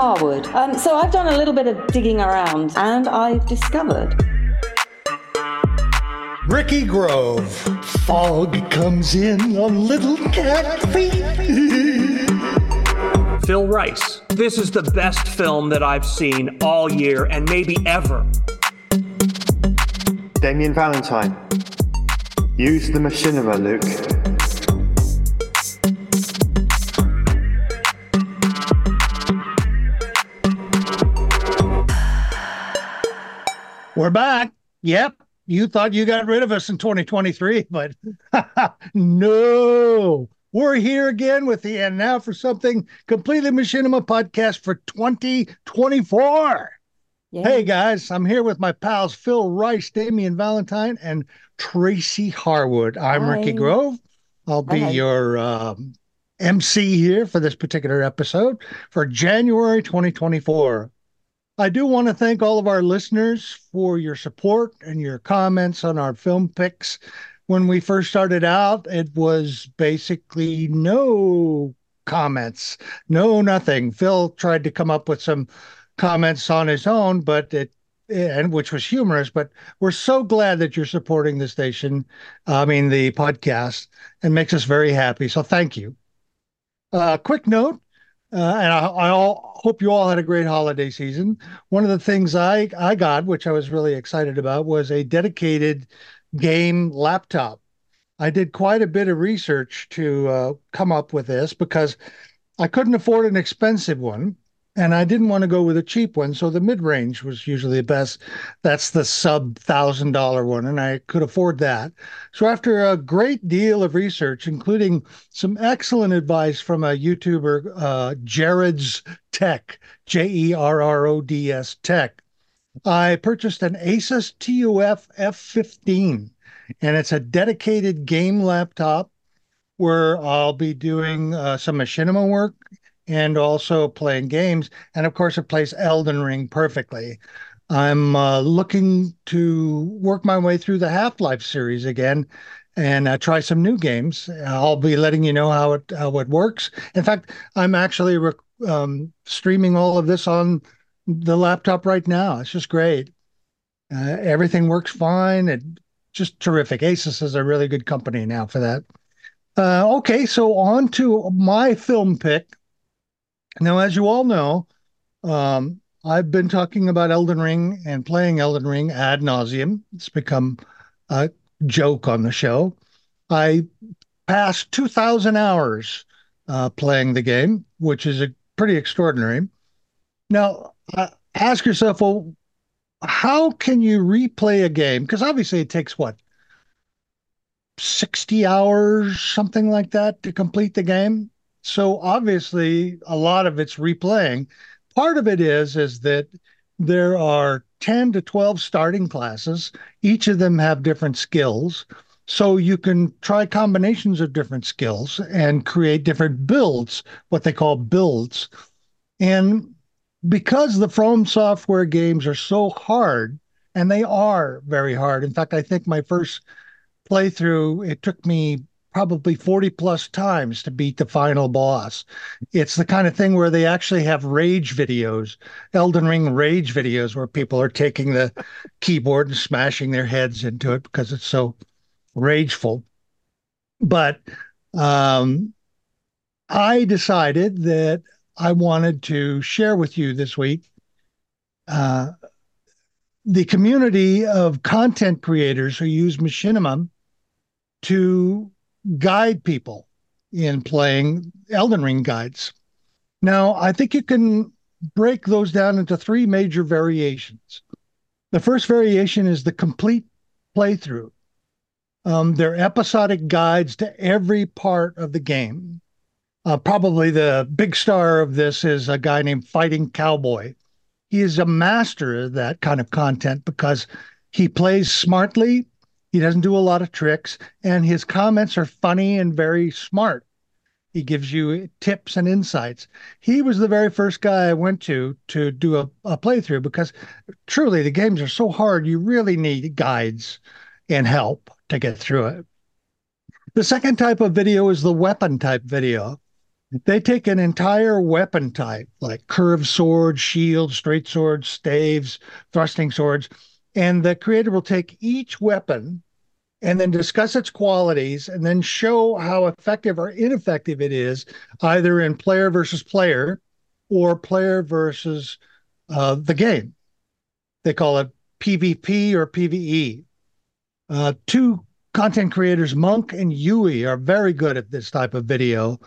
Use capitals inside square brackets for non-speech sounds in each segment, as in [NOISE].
Harwood. Um, so I've done a little bit of digging around and I've discovered. Ricky Grove. Fog comes in on little cat feet. Phil Rice. This is the best film that I've seen all year and maybe ever. Damien Valentine. Use the machinima, Luke. We're back. Yep. You thought you got rid of us in 2023, but [LAUGHS] no. We're here again with the And Now for Something Completely Machinima podcast for 2024. Yeah. Hey guys, I'm here with my pals Phil Rice, Damien Valentine, and Tracy Harwood. I'm Hi. Ricky Grove. I'll be Hi. your um, MC here for this particular episode for January 2024. I do want to thank all of our listeners for your support and your comments on our film picks. When we first started out, it was basically no comments, no nothing. Phil tried to come up with some comments on his own, but it and which was humorous, but we're so glad that you're supporting the station, I mean the podcast, and makes us very happy. So thank you. Uh, quick note uh, and I, I all, hope you all had a great holiday season. One of the things I, I got, which I was really excited about, was a dedicated game laptop. I did quite a bit of research to uh, come up with this because I couldn't afford an expensive one and I didn't want to go with a cheap one. So the mid range was usually the best. That's the sub thousand dollar one, and I could afford that. So after a great deal of research, including some excellent advice from a YouTuber, uh, Jerrod's Tech, J E R R O D S Tech, I purchased an Asus TUF F15, and it's a dedicated game laptop where I'll be doing uh, some machinima work and also playing games. And of course, it plays Elden Ring perfectly. I'm uh, looking to work my way through the Half Life series again and uh, try some new games. I'll be letting you know how it how it works. In fact, I'm actually rec- um, streaming all of this on the laptop right now. It's just great. Uh, everything works fine. It just terrific. Asus is a really good company now for that. Uh, okay, so on to my film pick. Now, as you all know, um, I've been talking about Elden Ring and playing Elden Ring ad nauseum. It's become a joke on the show. I passed 2,000 hours uh, playing the game, which is a pretty extraordinary. Now, uh, ask yourself, well, how can you replay a game? Because obviously it takes what, 60 hours, something like that, to complete the game? So obviously, a lot of it's replaying. Part of it is is that there are 10 to 12 starting classes. Each of them have different skills. So you can try combinations of different skills and create different builds, what they call builds. And because the From Software games are so hard, and they are very hard. In fact, I think my first playthrough, it took me probably 40 plus times to beat the final boss. It's the kind of thing where they actually have rage videos, Elden Ring rage videos, where people are taking the keyboard and smashing their heads into it because it's so rageful. But um, I decided that I wanted to share with you this week uh, the community of content creators who use Machinima to guide people in playing Elden Ring guides. Now, I think you can break those down into three major variations. The first variation is the complete playthrough. Um, they're episodic guides to every part of the game. Uh, probably the big star of this is a guy named Fighting Cowboy. He is a master of that kind of content because he plays smartly he doesn't do a lot of tricks, and his comments are funny and very smart. He gives you tips and insights. He was the very first guy I went to to do a, a playthrough because truly the games are so hard, you really need guides and help to get through it. The second type of video is the weapon type video. They take an entire weapon type, like curved swords, shields, straight swords, staves, thrusting swords, and the creator will take each weapon and then discuss its qualities and then show how effective or ineffective it is, either in player versus player or player versus uh, the game. They call it PvP or PvE. Uh, two content creators, Monk and Yui, are very good at this type of video.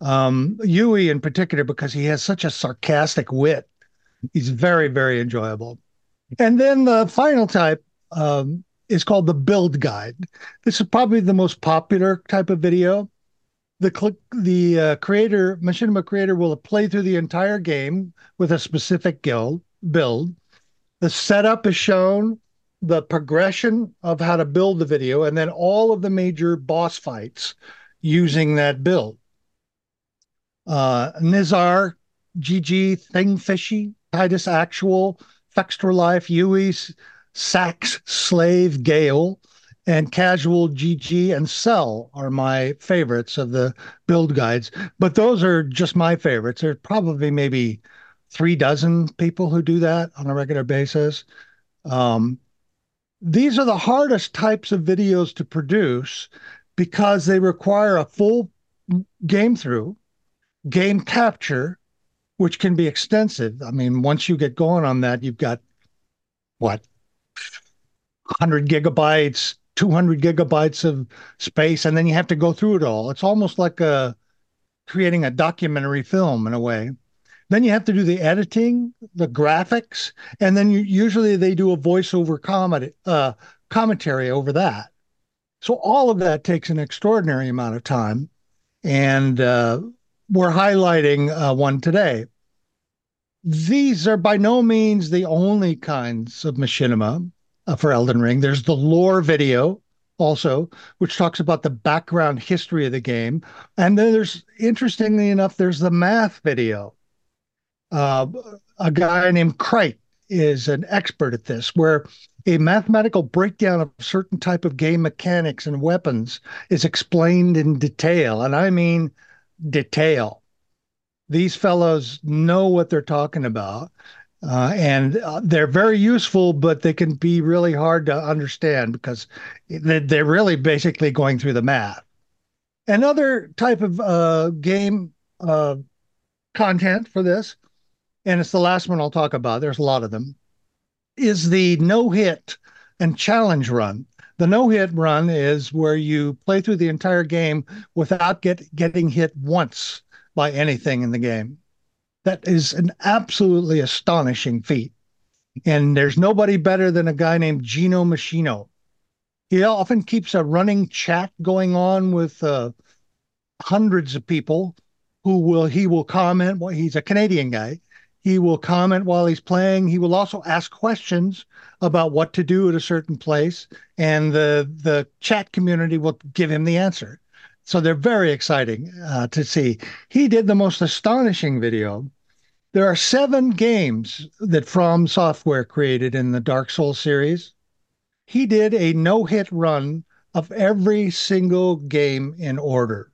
Um, Yui, in particular, because he has such a sarcastic wit, he's very, very enjoyable. And then the final type um, is called the build guide. This is probably the most popular type of video. The click the uh, creator, Machinima creator, will play through the entire game with a specific guild build. The setup is shown, the progression of how to build the video, and then all of the major boss fights using that build. Uh, Nizar, GG, Thingfishy, Titus Actual, Extra Life, Yui's, Sax, Slave, Gale, and Casual GG and Cell are my favorites of the build guides. But those are just my favorites. There's probably maybe three dozen people who do that on a regular basis. Um, these are the hardest types of videos to produce because they require a full game through, game capture, which can be extensive. I mean, once you get going on that, you've got what 100 gigabytes, 200 gigabytes of space, and then you have to go through it all. It's almost like a creating a documentary film in a way. Then you have to do the editing, the graphics, and then you, usually they do a voiceover comedy, uh, commentary over that. So all of that takes an extraordinary amount of time, and uh, we're highlighting uh, one today. These are by no means the only kinds of machinima uh, for Elden Ring. There's the lore video also, which talks about the background history of the game. And then there's, interestingly enough, there's the math video. Uh, a guy named Krite is an expert at this, where a mathematical breakdown of certain type of game mechanics and weapons is explained in detail. And I mean detail these fellows know what they're talking about. Uh, and uh, they're very useful, but they can be really hard to understand because they're really basically going through the math. Another type of uh, game uh, content for this, and it's the last one I'll talk about, there's a lot of them, is the no hit and challenge run. The no hit run is where you play through the entire game without get, getting hit once by anything in the game. That is an absolutely astonishing feat. And there's nobody better than a guy named Gino Machino. He often keeps a running chat going on with uh, hundreds of people who will he will comment. Well, he's a Canadian guy. He will comment while he's playing. He will also ask questions about what to do at a certain place, and the the chat community will give him the answer. So they're very exciting uh, to see. He did the most astonishing video. There are seven games that From Software created in the Dark Souls series. He did a no hit run of every single game in order.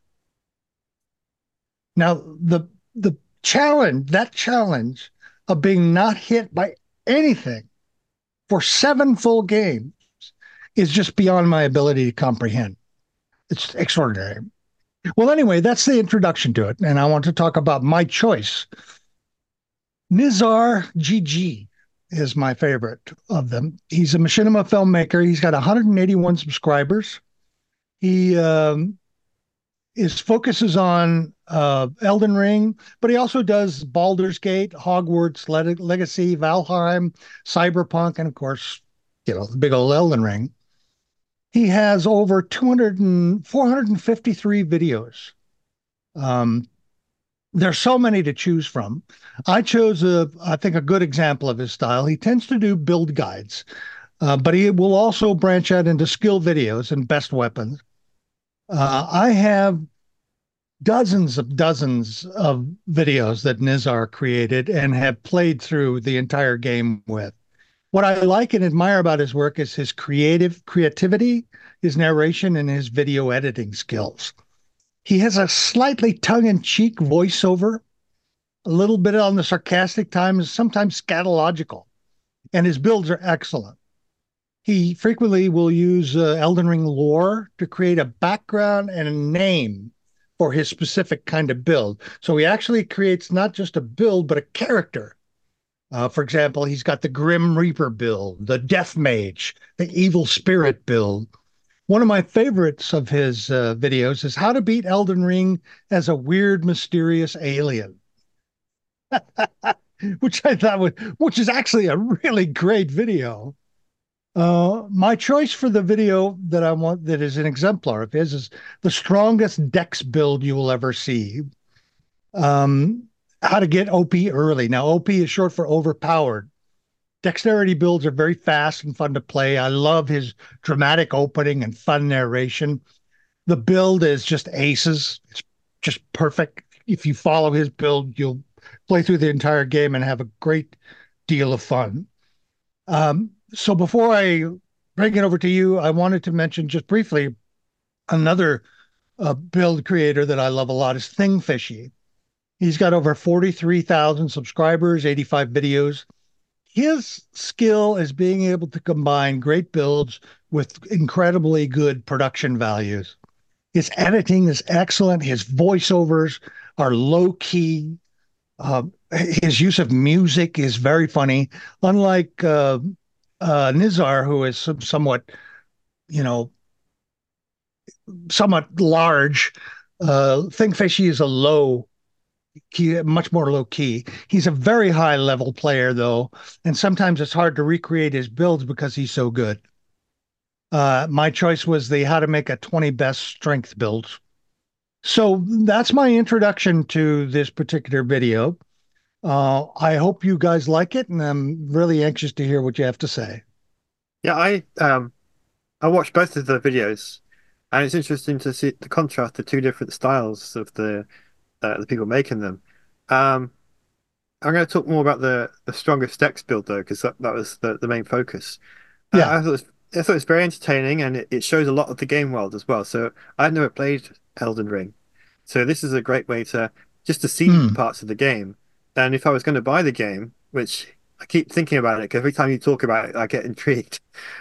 Now, the, the challenge, that challenge of being not hit by anything for seven full games is just beyond my ability to comprehend. It's extraordinary. Well, anyway, that's the introduction to it. And I want to talk about my choice. Nizar GG is my favorite of them. He's a machinima filmmaker. He's got 181 subscribers. He um, his focuses on uh, Elden Ring, but he also does Baldur's Gate, Hogwarts Legacy, Valheim, Cyberpunk, and of course, you know, the big old Elden Ring. He has over 200 and 453 videos. Um, there's so many to choose from. I chose a, I think, a good example of his style. He tends to do build guides, uh, but he will also branch out into skill videos and best weapons. Uh, I have dozens of dozens of videos that Nizar created and have played through the entire game with what I like and admire about his work is his creative creativity, his narration, and his video editing skills. He has a slightly tongue in cheek voiceover, a little bit on the sarcastic times, sometimes scatological, and his builds are excellent. He frequently will use uh, Elden Ring lore to create a background and a name for his specific kind of build. So he actually creates not just a build, but a character. Uh, for example, he's got the Grim Reaper build, the Death Mage, the Evil Spirit build. One of my favorites of his uh, videos is how to beat Elden Ring as a weird, mysterious alien. [LAUGHS] which I thought was, which is actually a really great video. Uh, my choice for the video that I want that is an exemplar of his is the strongest dex build you will ever see. Um, how to get OP early. Now, OP is short for overpowered. Dexterity builds are very fast and fun to play. I love his dramatic opening and fun narration. The build is just aces. It's just perfect. If you follow his build, you'll play through the entire game and have a great deal of fun. Um, so before I bring it over to you, I wanted to mention just briefly another uh, build creator that I love a lot is Thingfishy. He's got over 43,000 subscribers, 85 videos. His skill is being able to combine great builds with incredibly good production values. His editing is excellent. His voiceovers are low key. Uh, his use of music is very funny. Unlike uh, uh, Nizar, who is somewhat, you know, somewhat large, uh, Thingfishy is a low key, much more low key. He's a very high level player, though, and sometimes it's hard to recreate his builds because he's so good. Uh, my choice was the how to make a 20 best strength build. So that's my introduction to this particular video. Uh, I hope you guys like it, and I'm really anxious to hear what you have to say. Yeah, I um, I watched both of the videos, and it's interesting to see the contrast the two different styles of the uh, the people making them. Um, I'm going to talk more about the the strongest dex build though, because that, that was the, the main focus. Uh, yeah, uh, I thought it was, I thought it was very entertaining, and it, it shows a lot of the game world as well. So I've never played Elden Ring, so this is a great way to just to see mm. parts of the game and if I was going to buy the game, which I keep thinking about it because every time you talk about it, I get [LAUGHS] intrigued.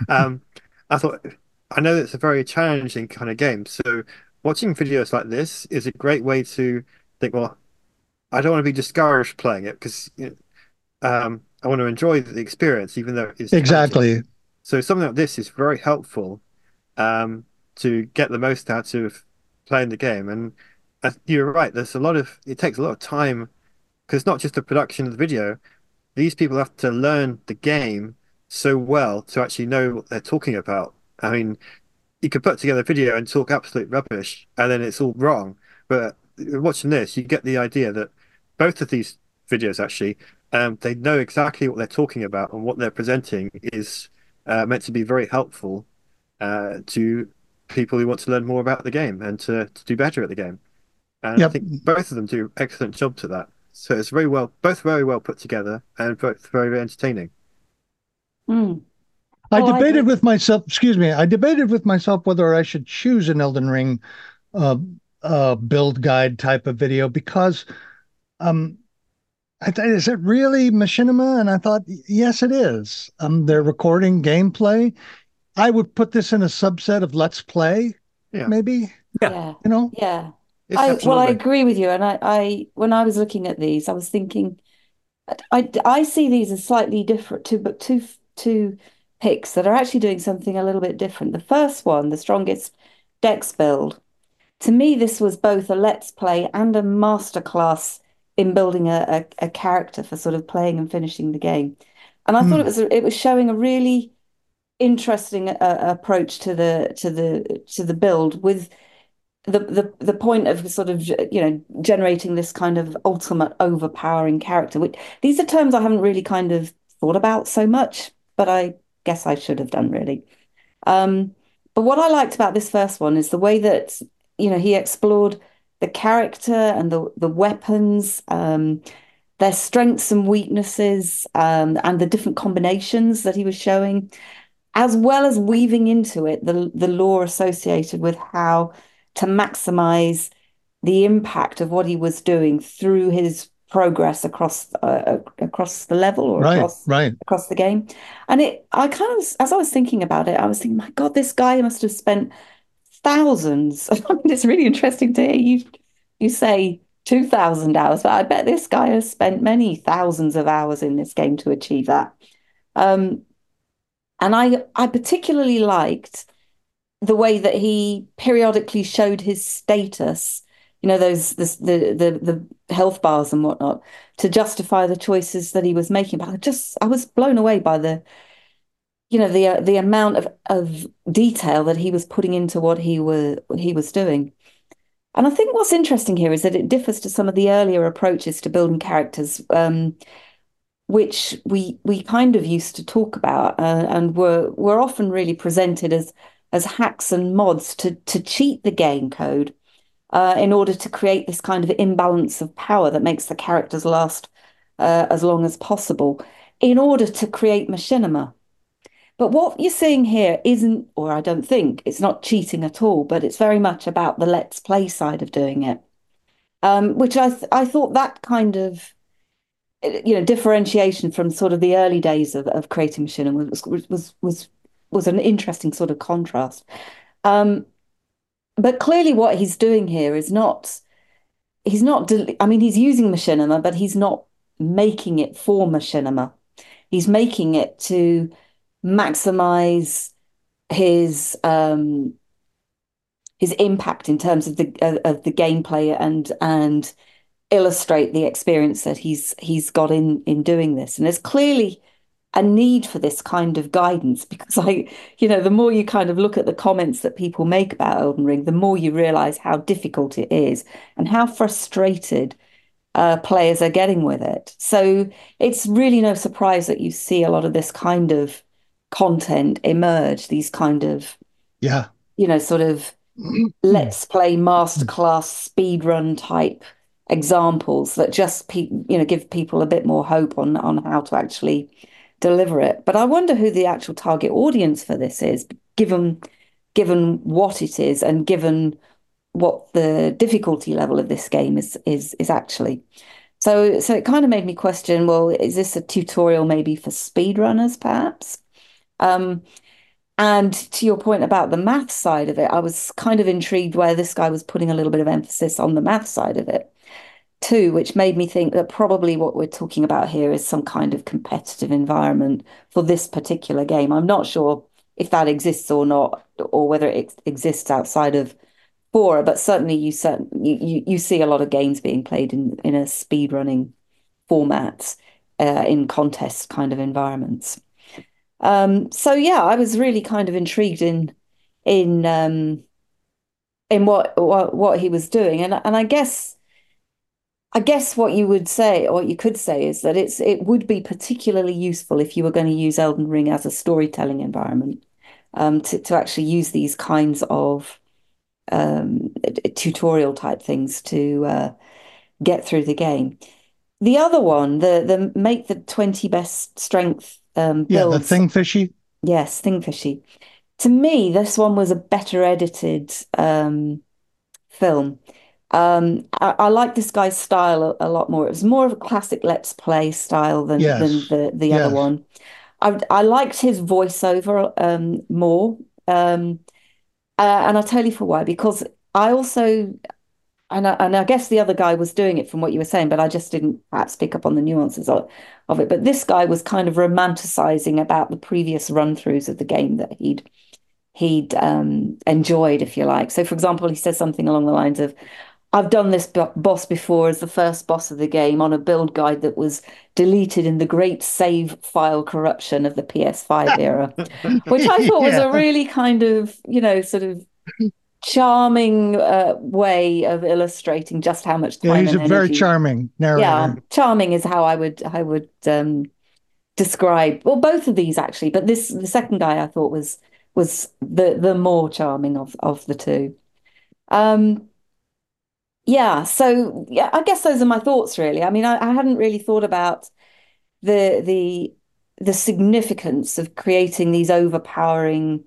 Um, I thought I know it's a very challenging kind of game, so watching videos like this is a great way to think. Well, I don't want to be discouraged playing it because you know, um, I want to enjoy the experience, even though it's exactly. So something like this is very helpful um, to get the most out of playing the game. And uh, you're right. There's a lot of it takes a lot of time because not just the production of the video, these people have to learn the game so well to actually know what they're talking about. I mean, you could put together a video and talk absolute rubbish, and then it's all wrong. But watching this, you get the idea that both of these videos actually, um, they know exactly what they're talking about, and what they're presenting is uh, meant to be very helpful uh, to people who want to learn more about the game and to, to do better at the game. And yep. I think both of them do excellent job to that. So it's very well, both very well put together and both very, very entertaining. Mm. I oh, debated I with myself. Excuse me. I debated with myself whether I should choose an Elden Ring uh, uh, build guide type of video because um, I thought, is it really machinima? And I thought, yes, it is. Um, they're recording gameplay. I would put this in a subset of Let's Play, yeah. maybe. Yeah. You know? Yeah. I, well, I agree with you. And I, I, when I was looking at these, I was thinking, I, I see these as slightly different, two, but two, two picks that are actually doing something a little bit different. The first one, the strongest dex build, to me, this was both a let's play and a masterclass in building a, a, a character for sort of playing and finishing the game. And I mm. thought it hmm. was it was showing a really interesting uh, approach to the to the to the build with the, the the point of sort of you know generating this kind of ultimate overpowering character which these are terms i haven't really kind of thought about so much but i guess i should have done really. Um, but what i liked about this first one is the way that you know he explored the character and the the weapons um, their strengths and weaknesses um, and the different combinations that he was showing as well as weaving into it the the lore associated with how to maximize the impact of what he was doing through his progress across uh, across the level or right, across right. across the game. And it, I kind of, as I was thinking about it, I was thinking, my God, this guy must have spent thousands. [LAUGHS] I mean, it's really interesting to hear you you say two thousand hours, but I bet this guy has spent many thousands of hours in this game to achieve that. Um, and I, I particularly liked the way that he periodically showed his status you know those the, the the the health bars and whatnot to justify the choices that he was making. But i just i was blown away by the you know the uh, the amount of of detail that he was putting into what he was he was doing. And i think what's interesting here is that it differs to some of the earlier approaches to building characters um, which we we kind of used to talk about uh, and were were often really presented as as hacks and mods to to cheat the game code uh, in order to create this kind of imbalance of power that makes the characters last uh, as long as possible in order to create machinima. But what you're seeing here isn't, or I don't think, it's not cheating at all, but it's very much about the let's play side of doing it, um, which I th- I thought that kind of you know differentiation from sort of the early days of, of creating machinima was was was was an interesting sort of contrast. Um, but clearly what he's doing here is not he's not i mean he's using machinima but he's not making it for machinima he's making it to maximize his um his impact in terms of the uh, of the gameplay and and illustrate the experience that he's he's got in in doing this and there's clearly a need for this kind of guidance because I, you know, the more you kind of look at the comments that people make about Elden Ring, the more you realize how difficult it is and how frustrated uh, players are getting with it. So it's really no surprise that you see a lot of this kind of content emerge, these kind of, yeah, you know, sort of [CLEARS THROAT] let's play masterclass speed run type examples that just pe- you know give people a bit more hope on on how to actually deliver it. But I wonder who the actual target audience for this is, given given what it is and given what the difficulty level of this game is is is actually. So so it kind of made me question, well, is this a tutorial maybe for speedrunners perhaps? Um, and to your point about the math side of it, I was kind of intrigued where this guy was putting a little bit of emphasis on the math side of it too, which made me think that probably what we're talking about here is some kind of competitive environment for this particular game. I'm not sure if that exists or not, or whether it exists outside of Fora, but certainly you, you you see a lot of games being played in in a speed running format uh, in contest kind of environments. Um, so yeah, I was really kind of intrigued in in um, in what, what what he was doing, and and I guess I guess what you would say, or what you could say, is that it's it would be particularly useful if you were going to use Elden Ring as a storytelling environment, um, to to actually use these kinds of um, tutorial type things to uh, get through the game. The other one, the the make the twenty best strength um, builds. Yeah, the thing fishy. Yes, thing fishy. To me, this one was a better edited um, film um, I, I like this guy's style a, a, lot more. It was more of a classic Let's Play style than yes. than the the yes. other one. I I liked his voiceover um, more, um, uh, and I'll tell you for why. Because I also, and I, and I guess the other guy was doing it from what you were saying, but I just didn't perhaps pick up on the nuances of, of it. But this guy was kind of romanticizing about the previous run throughs of the game that he'd he'd um, enjoyed, if you like. So, for example, he says something along the lines of, I've done this boss before as the first boss of the game on a build guide that was deleted in the great save file corruption of the PS5 [LAUGHS] era, which I thought was a really kind of, you know, sort of charming uh, way of illustrating just how much time. Yeah, he's a energy. very charming narrator. Yeah, charming is how I would I would um, describe. Well, both of these actually, but this the second guy I thought was was the the more charming of of the two. Um, yeah, so yeah, I guess those are my thoughts really. I mean, I, I hadn't really thought about the the the significance of creating these overpowering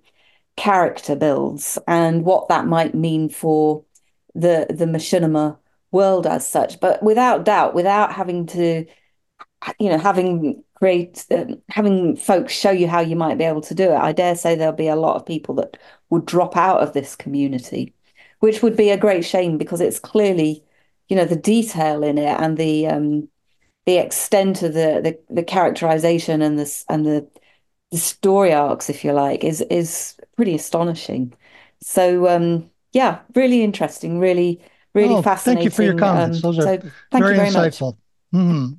character builds and what that might mean for the the machinima world as such. But without doubt, without having to, you know, having create uh, having folks show you how you might be able to do it, I dare say there'll be a lot of people that would drop out of this community, which would be a great shame because it's clearly, you know, the detail in it and the um, the extent of the the, the characterization and this and the the story arcs, if you like, is is pretty astonishing. So um, yeah, really interesting, really, really oh, fascinating. Thank you for your comments. Um, Those are so very, very insightful. Mm-hmm.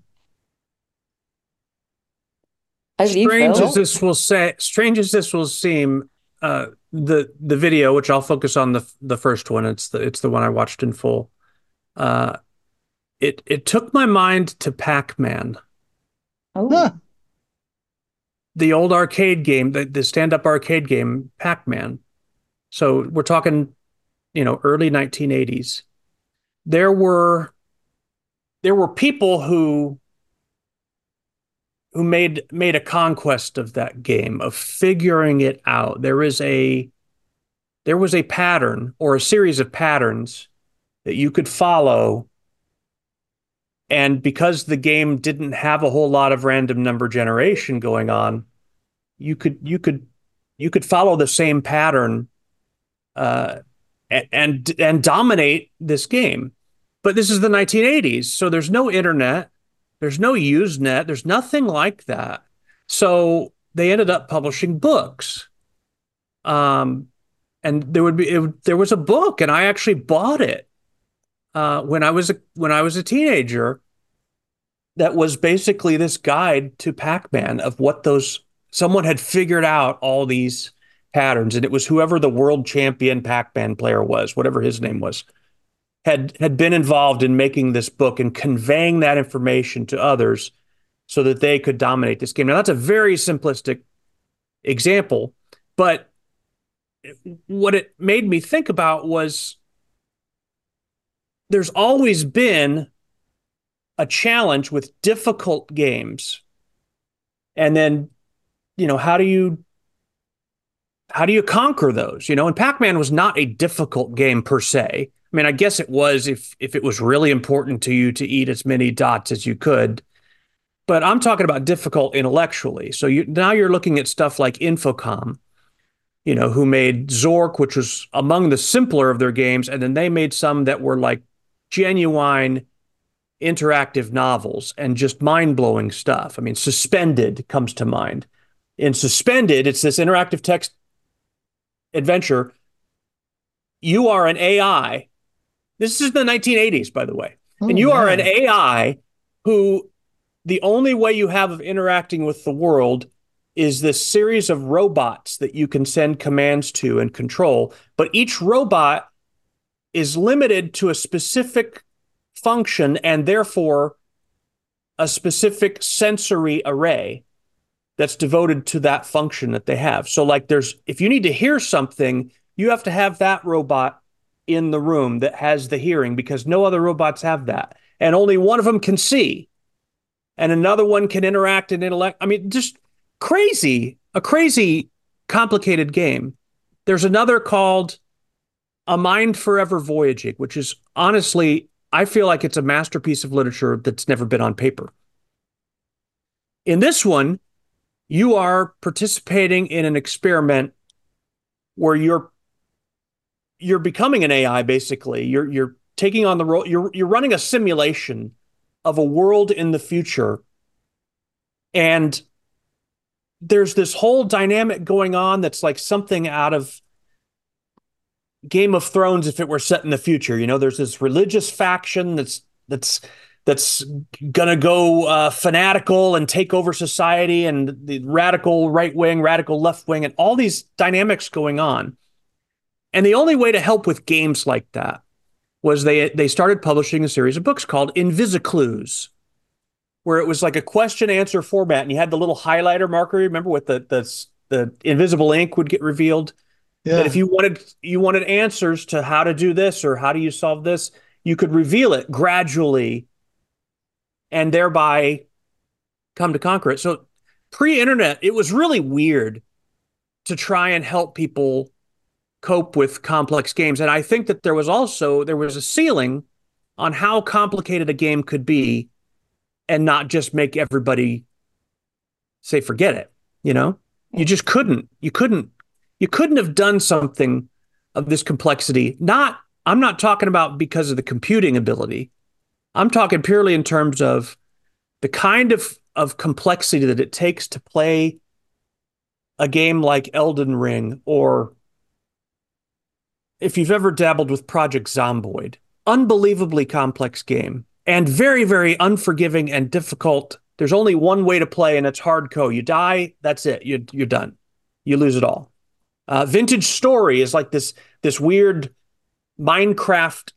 strange as this will say, strange as this will seem, uh, the the video, which I'll focus on the the first one. It's the it's the one I watched in full. Uh, it it took my mind to Pac Man. Oh. Huh. The old arcade game, the, the stand up arcade game, Pac Man. So we're talking, you know, early 1980s. There were there were people who who made made a conquest of that game of figuring it out. There is a there was a pattern or a series of patterns that you could follow and because the game didn't have a whole lot of random number generation going on you could you could you could follow the same pattern uh, and and dominate this game. But this is the 1980s, so there's no internet, there's no Usenet, there's nothing like that. So they ended up publishing books. Um, and there would be it, there was a book, and I actually bought it uh, when I was a, when I was a teenager. That was basically this guide to Pac-Man of what those someone had figured out all these patterns, and it was whoever the world champion Pac-Man player was, whatever his name was, had had been involved in making this book and conveying that information to others so that they could dominate this game. Now that's a very simplistic example, but what it made me think about was there's always been a challenge with difficult games. And then, you know, how do you how do you conquer those? You know, and Pac-Man was not a difficult game per se. I mean, I guess it was if if it was really important to you to eat as many dots as you could. But I'm talking about difficult intellectually. So you now you're looking at stuff like Infocom, you know, who made Zork, which was among the simpler of their games, and then they made some that were like genuine interactive novels and just mind-blowing stuff. I mean, Suspended comes to mind. In Suspended, it's this interactive text adventure, you are an AI. This is the 1980s, by the way. Oh, and you are an AI who the only way you have of interacting with the world is this series of robots that you can send commands to and control. But each robot is limited to a specific function and therefore a specific sensory array that's devoted to that function that they have. So, like, there's if you need to hear something, you have to have that robot in the room that has the hearing because no other robots have that. And only one of them can see, and another one can interact and intellect. I mean, just crazy, a crazy, complicated game. There's another called A Mind Forever Voyaging, which is honestly, I feel like it's a masterpiece of literature that's never been on paper. In this one, you are participating in an experiment where you're you're becoming an AI basically. You're you're taking on the role you're you're running a simulation of a world in the future. And there's this whole dynamic going on that's like something out of Game of Thrones if it were set in the future. You know, there's this religious faction that's that's that's to go uh, fanatical and take over society and the radical right wing, radical left wing, and all these dynamics going on. And the only way to help with games like that was they they started publishing a series of books called Invisiclues, where it was like a question answer format, and you had the little highlighter marker. Remember, with the the the invisible ink would get revealed. Yeah. That if you wanted you wanted answers to how to do this or how do you solve this, you could reveal it gradually and thereby come to conquer it. So pre-internet, it was really weird to try and help people cope with complex games. And I think that there was also there was a ceiling on how complicated a game could be and not just make everybody say forget it, you know? You just couldn't. You couldn't you couldn't have done something of this complexity. Not I'm not talking about because of the computing ability. I'm talking purely in terms of the kind of of complexity that it takes to play a game like Elden Ring or if you've ever dabbled with Project Zomboid, unbelievably complex game and very, very unforgiving and difficult. There's only one way to play, and it's hardcore. You die, that's it. You, you're done. You lose it all. Uh, Vintage Story is like this this weird Minecraft,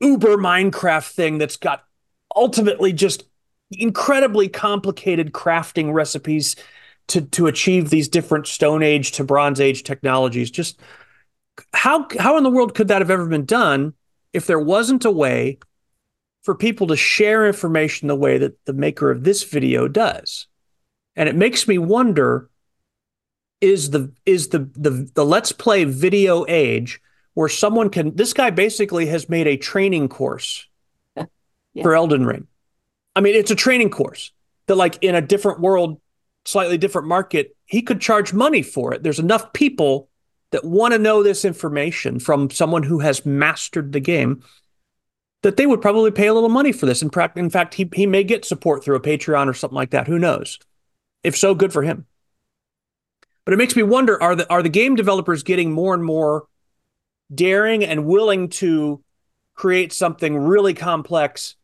Uber Minecraft thing that's got ultimately just incredibly complicated crafting recipes to to achieve these different Stone Age to Bronze Age technologies. Just how how in the world could that have ever been done if there wasn't a way for people to share information the way that the maker of this video does? And it makes me wonder is the is the the, the let's play video age where someone can this guy basically has made a training course yeah. for Elden Ring. I mean, it's a training course that like in a different world, slightly different market, he could charge money for it. There's enough people that want to know this information from someone who has mastered the game that they would probably pay a little money for this. In, in fact, he, he may get support through a Patreon or something like that. Who knows? If so, good for him. But it makes me wonder are the, are the game developers getting more and more daring and willing to create something really complex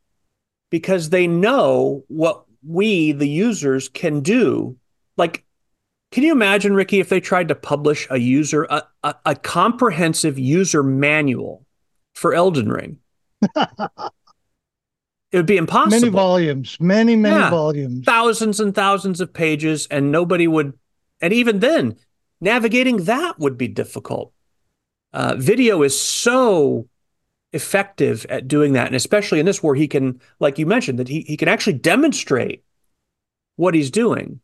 because they know what we, the users, can do? Like, can you imagine, Ricky, if they tried to publish a user, a, a, a comprehensive user manual for Elden Ring? [LAUGHS] it would be impossible. Many volumes, many, many yeah, volumes. Thousands and thousands of pages, and nobody would, and even then, navigating that would be difficult. Uh, video is so effective at doing that, and especially in this where he can, like you mentioned, that he, he can actually demonstrate what he's doing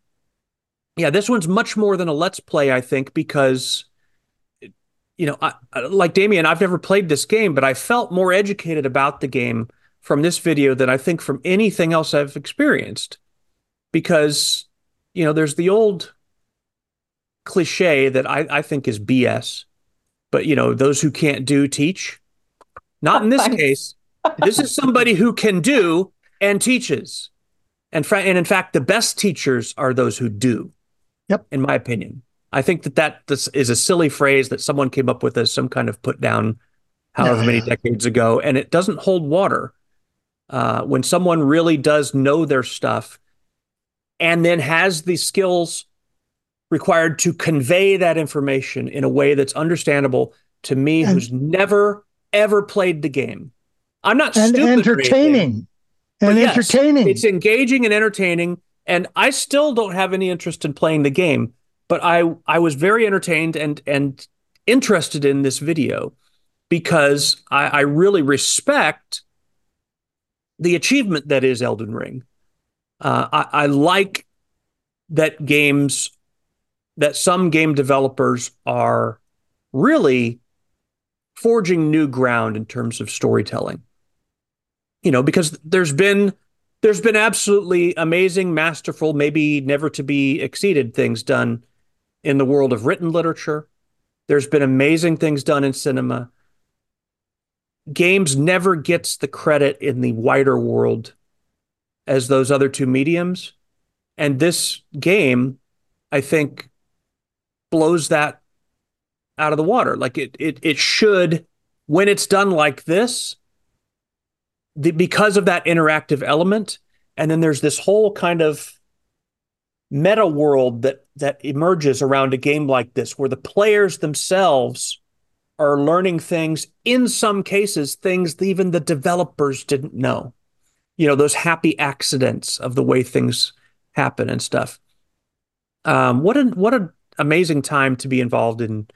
yeah, this one's much more than a let's play, I think, because you know, I, like Damien, I've never played this game, but I felt more educated about the game from this video than I think from anything else I've experienced. Because, you know, there's the old cliche that I, I think is BS, but, you know, those who can't do teach. Not in this case. This is somebody who can do and teaches. And, fra- and in fact, the best teachers are those who do. Yep. In my opinion, I think that that this is a silly phrase that someone came up with as some kind of put down, however many [LAUGHS] decades ago, and it doesn't hold water. Uh, when someone really does know their stuff, and then has the skills required to convey that information in a way that's understandable to me, and, who's never ever played the game. I'm not and stupid. Entertaining. And yes, entertaining. It's engaging and entertaining and I still don't have any interest in playing the game, but I I was very entertained and and interested in this video because I, I really respect the achievement that is Elden Ring. Uh, I, I like that games that some game developers are really forging new ground in terms of storytelling. You know, because there's been there's been absolutely amazing, masterful, maybe never to be exceeded things done in the world of written literature. There's been amazing things done in cinema. Games never gets the credit in the wider world as those other two mediums. And this game, I think, blows that out of the water. Like it it it should, when it's done like this, the, because of that interactive element. And then there's this whole kind of meta world that that emerges around a game like this, where the players themselves are learning things. In some cases, things even the developers didn't know. You know, those happy accidents of the way things happen and stuff. Um, what an what an amazing time to be involved in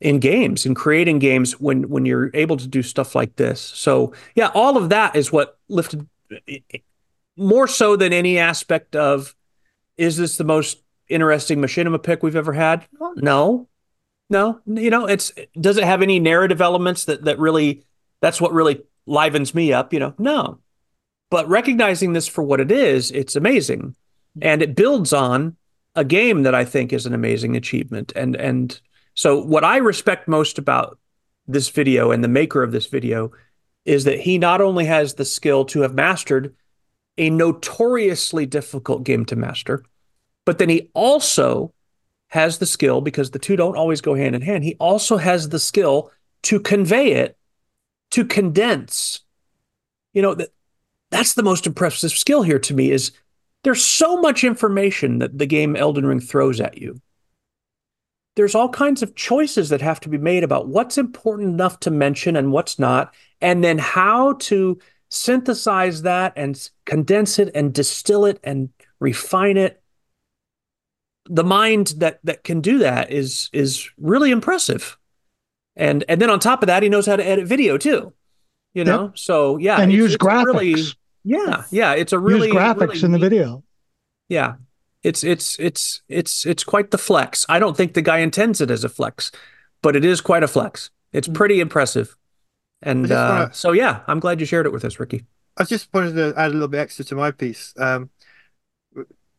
in games and creating games when when you're able to do stuff like this. So yeah, all of that is what lifted more so than any aspect of is this the most interesting machinima pick we've ever had? No. No, you know, it's does it have any narrative elements that that really that's what really livens me up, you know? No. But recognizing this for what it is, it's amazing. And it builds on a game that I think is an amazing achievement. And and so what I respect most about this video and the maker of this video is that he not only has the skill to have mastered a notoriously difficult game to master, but then he also has the skill because the two don't always go hand in hand. He also has the skill to convey it, to condense. You know, that that's the most impressive skill here to me is there's so much information that the game Elden Ring throws at you. There's all kinds of choices that have to be made about what's important enough to mention and what's not, and then how to synthesize that and condense it and distill it and refine it. The mind that that can do that is is really impressive. And and then on top of that, he knows how to edit video too. You know, yep. so yeah, and use graphics. Really, yeah, yeah, it's a really use graphics really in the video. Yeah, it's it's it's it's it's quite the flex. I don't think the guy intends it as a flex, but it is quite a flex. It's mm. pretty impressive. And uh, wanna, so yeah, I'm glad you shared it with us, Ricky. I just wanted to add a little bit extra to my piece. Um,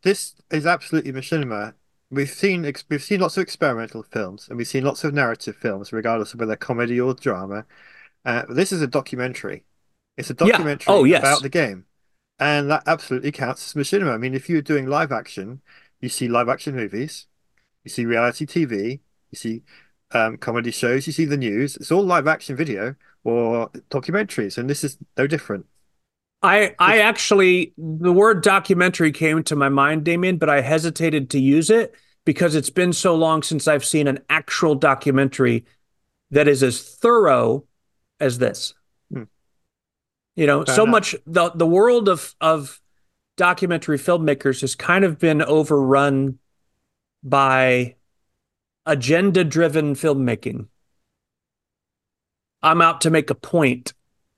this is absolutely machinima. We've seen we've seen lots of experimental films and we've seen lots of narrative films, regardless of whether comedy or drama. Uh, this is a documentary. It's a documentary yeah. oh, yes. about the game. And that absolutely counts as machinima. I mean, if you're doing live action, you see live action movies, you see reality TV, you see um, comedy shows, you see the news. It's all live action video or documentaries, and this is no different. I I actually the word documentary came to my mind, Damien, but I hesitated to use it because it's been so long since I've seen an actual documentary that is as thorough as this. You know, Fair so enough. much the the world of of documentary filmmakers has kind of been overrun by agenda driven filmmaking. I'm out to make a point.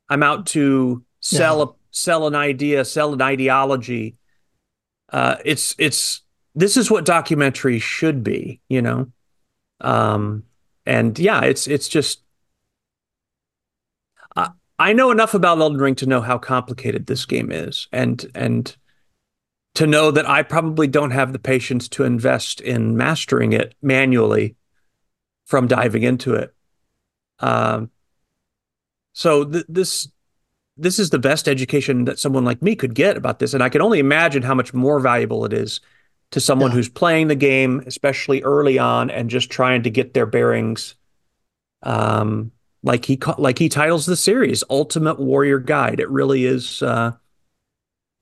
I'm out to sell yeah. a sell an idea, sell an ideology. Uh, it's it's this is what documentary should be, you know. Um, and yeah, it's it's just I know enough about Elden Ring to know how complicated this game is, and and to know that I probably don't have the patience to invest in mastering it manually from diving into it. Um, so th- this this is the best education that someone like me could get about this, and I can only imagine how much more valuable it is to someone yeah. who's playing the game, especially early on, and just trying to get their bearings. Um, like he like he titles the series Ultimate Warrior Guide. It really is. Uh,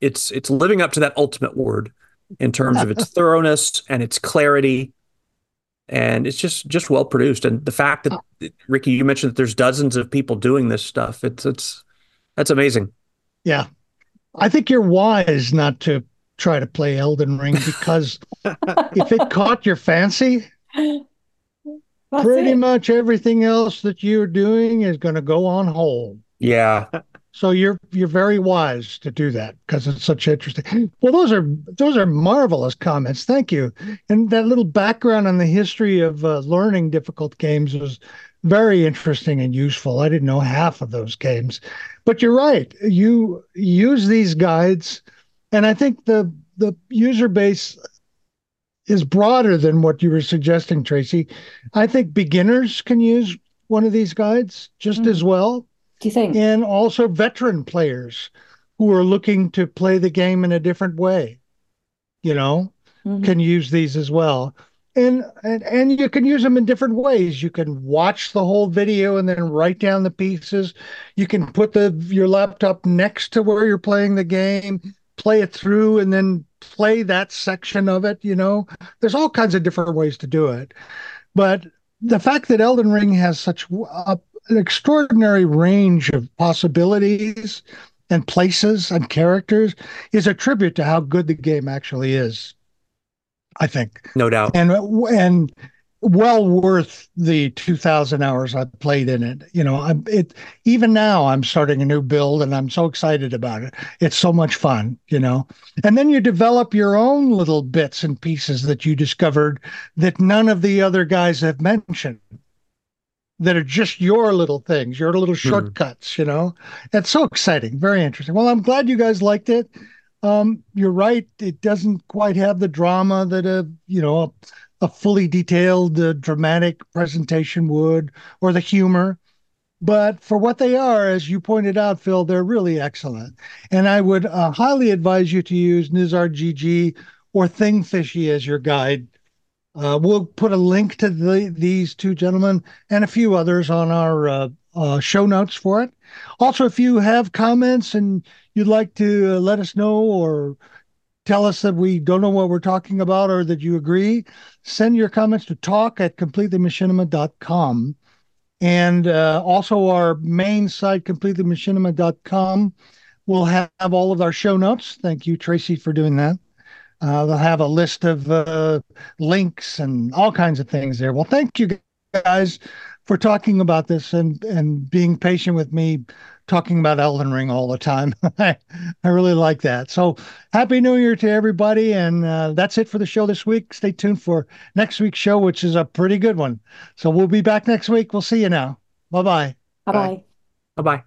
it's it's living up to that ultimate word in terms of its [LAUGHS] thoroughness and its clarity, and it's just just well produced. And the fact that Ricky, you mentioned that there's dozens of people doing this stuff. It's it's that's amazing. Yeah, I think you're wise not to try to play Elden Ring because [LAUGHS] if it caught your fancy, that's Pretty it. much everything else that you're doing is going to go on hold. Yeah. So you're you're very wise to do that because it's such interesting. Well, those are those are marvelous comments. Thank you. And that little background on the history of uh, learning difficult games was very interesting and useful. I didn't know half of those games, but you're right. You use these guides, and I think the the user base is broader than what you were suggesting, Tracy. I think beginners can use one of these guides just mm. as well. Do you think? And also veteran players who are looking to play the game in a different way, you know, mm-hmm. can use these as well. And, and and you can use them in different ways. You can watch the whole video and then write down the pieces. You can put the your laptop next to where you're playing the game, play it through, and then play that section of it. You know, there's all kinds of different ways to do it. But the fact that Elden Ring has such a, an extraordinary range of possibilities and places and characters is a tribute to how good the game actually is. I think, no doubt, and and well worth the 2000 hours I played in it. You know, I'm it even now I'm starting a new build and I'm so excited about it. It's so much fun, you know. And then you develop your own little bits and pieces that you discovered that none of the other guys have mentioned. That are just your little things, your little hmm. shortcuts, mm. you know. It's so exciting, very interesting. Well, I'm glad you guys liked it. Um, you're right; it doesn't quite have the drama that a you know a fully detailed uh, dramatic presentation would or the humor. But for what they are as you pointed out phil they're really excellent. And i would uh, highly advise you to use nizar gg or thingfishy as your guide. Uh, we'll put a link to the, these two gentlemen and a few others on our uh, uh, show notes for it also if you have comments and you'd like to uh, let us know or tell us that we don't know what we're talking about or that you agree, send your comments to talk at completelymachinima.com. And uh, also our main site, completelymachinima.com, will have all of our show notes. Thank you, Tracy, for doing that. Uh, they'll have a list of uh, links and all kinds of things there. Well, thank you guys for talking about this and, and being patient with me talking about Elden Ring all the time. [LAUGHS] I, I really like that. So happy New Year to everybody. And uh, that's it for the show this week. Stay tuned for next week's show, which is a pretty good one. So we'll be back next week. We'll see you now. Bye-bye. Bye-bye. Bye-bye.